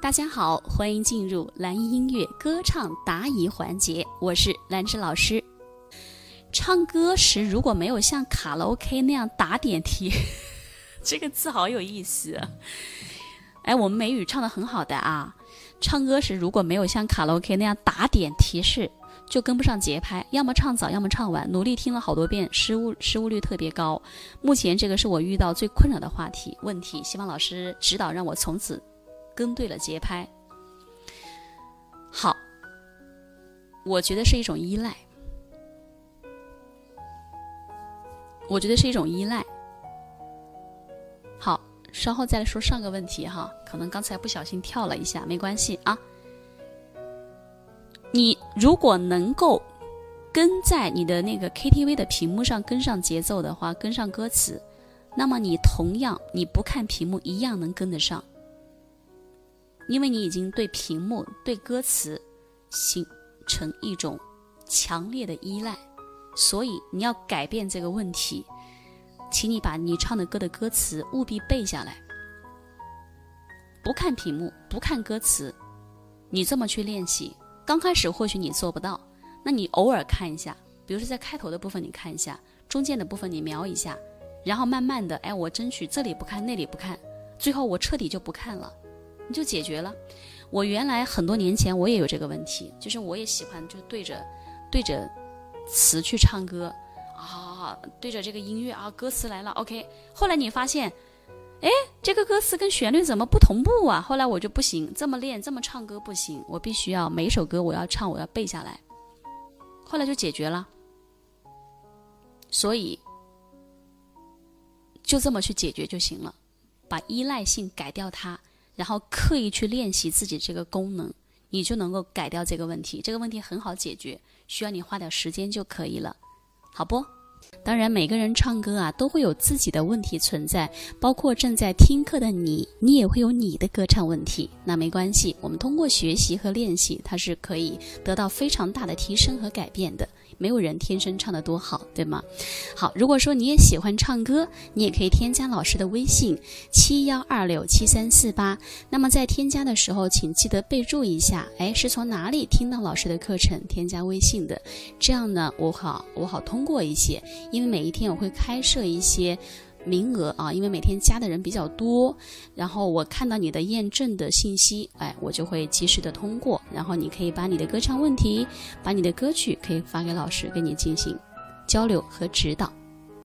大家好，欢迎进入蓝音乐歌唱答疑环节，我是兰芝老师。唱歌时如果没有像卡拉 OK 那样打点题，这个字好有意思。哎，我们美语唱的很好的啊，唱歌时如果没有像卡拉 OK 那样打点提示，就跟不上节拍，要么唱早，要么唱晚。努力听了好多遍，失误失误率特别高。目前这个是我遇到最困扰的话题问题，希望老师指导，让我从此。跟对了节拍，好，我觉得是一种依赖，我觉得是一种依赖。好，稍后再来说上个问题哈，可能刚才不小心跳了一下，没关系啊。你如果能够跟在你的那个 KTV 的屏幕上跟上节奏的话，跟上歌词，那么你同样你不看屏幕一样能跟得上。因为你已经对屏幕、对歌词形成一种强烈的依赖，所以你要改变这个问题，请你把你唱的歌的歌词务必背下来，不看屏幕，不看歌词，你这么去练习。刚开始或许你做不到，那你偶尔看一下，比如说在开头的部分你看一下，中间的部分你瞄一下，然后慢慢的，哎，我争取这里不看，那里不看，最后我彻底就不看了。你就解决了。我原来很多年前我也有这个问题，就是我也喜欢就对着对着词去唱歌啊，对着这个音乐啊，歌词来了，OK。后来你发现，哎，这个歌词跟旋律怎么不同步啊？后来我就不行，这么练这么唱歌不行，我必须要每首歌我要唱，我要背下来。后来就解决了，所以就这么去解决就行了，把依赖性改掉它。然后刻意去练习自己这个功能，你就能够改掉这个问题。这个问题很好解决，需要你花点时间就可以了，好不？当然，每个人唱歌啊都会有自己的问题存在，包括正在听课的你，你也会有你的歌唱问题。那没关系，我们通过学习和练习，它是可以得到非常大的提升和改变的。没有人天生唱得多好，对吗？好，如果说你也喜欢唱歌，你也可以添加老师的微信七幺二六七三四八。那么在添加的时候，请记得备注一下，哎，是从哪里听到老师的课程添加微信的？这样呢，我好我好通过一些，因为每一天我会开设一些。名额啊，因为每天加的人比较多，然后我看到你的验证的信息，哎，我就会及时的通过，然后你可以把你的歌唱问题，把你的歌曲可以发给老师，跟你进行交流和指导。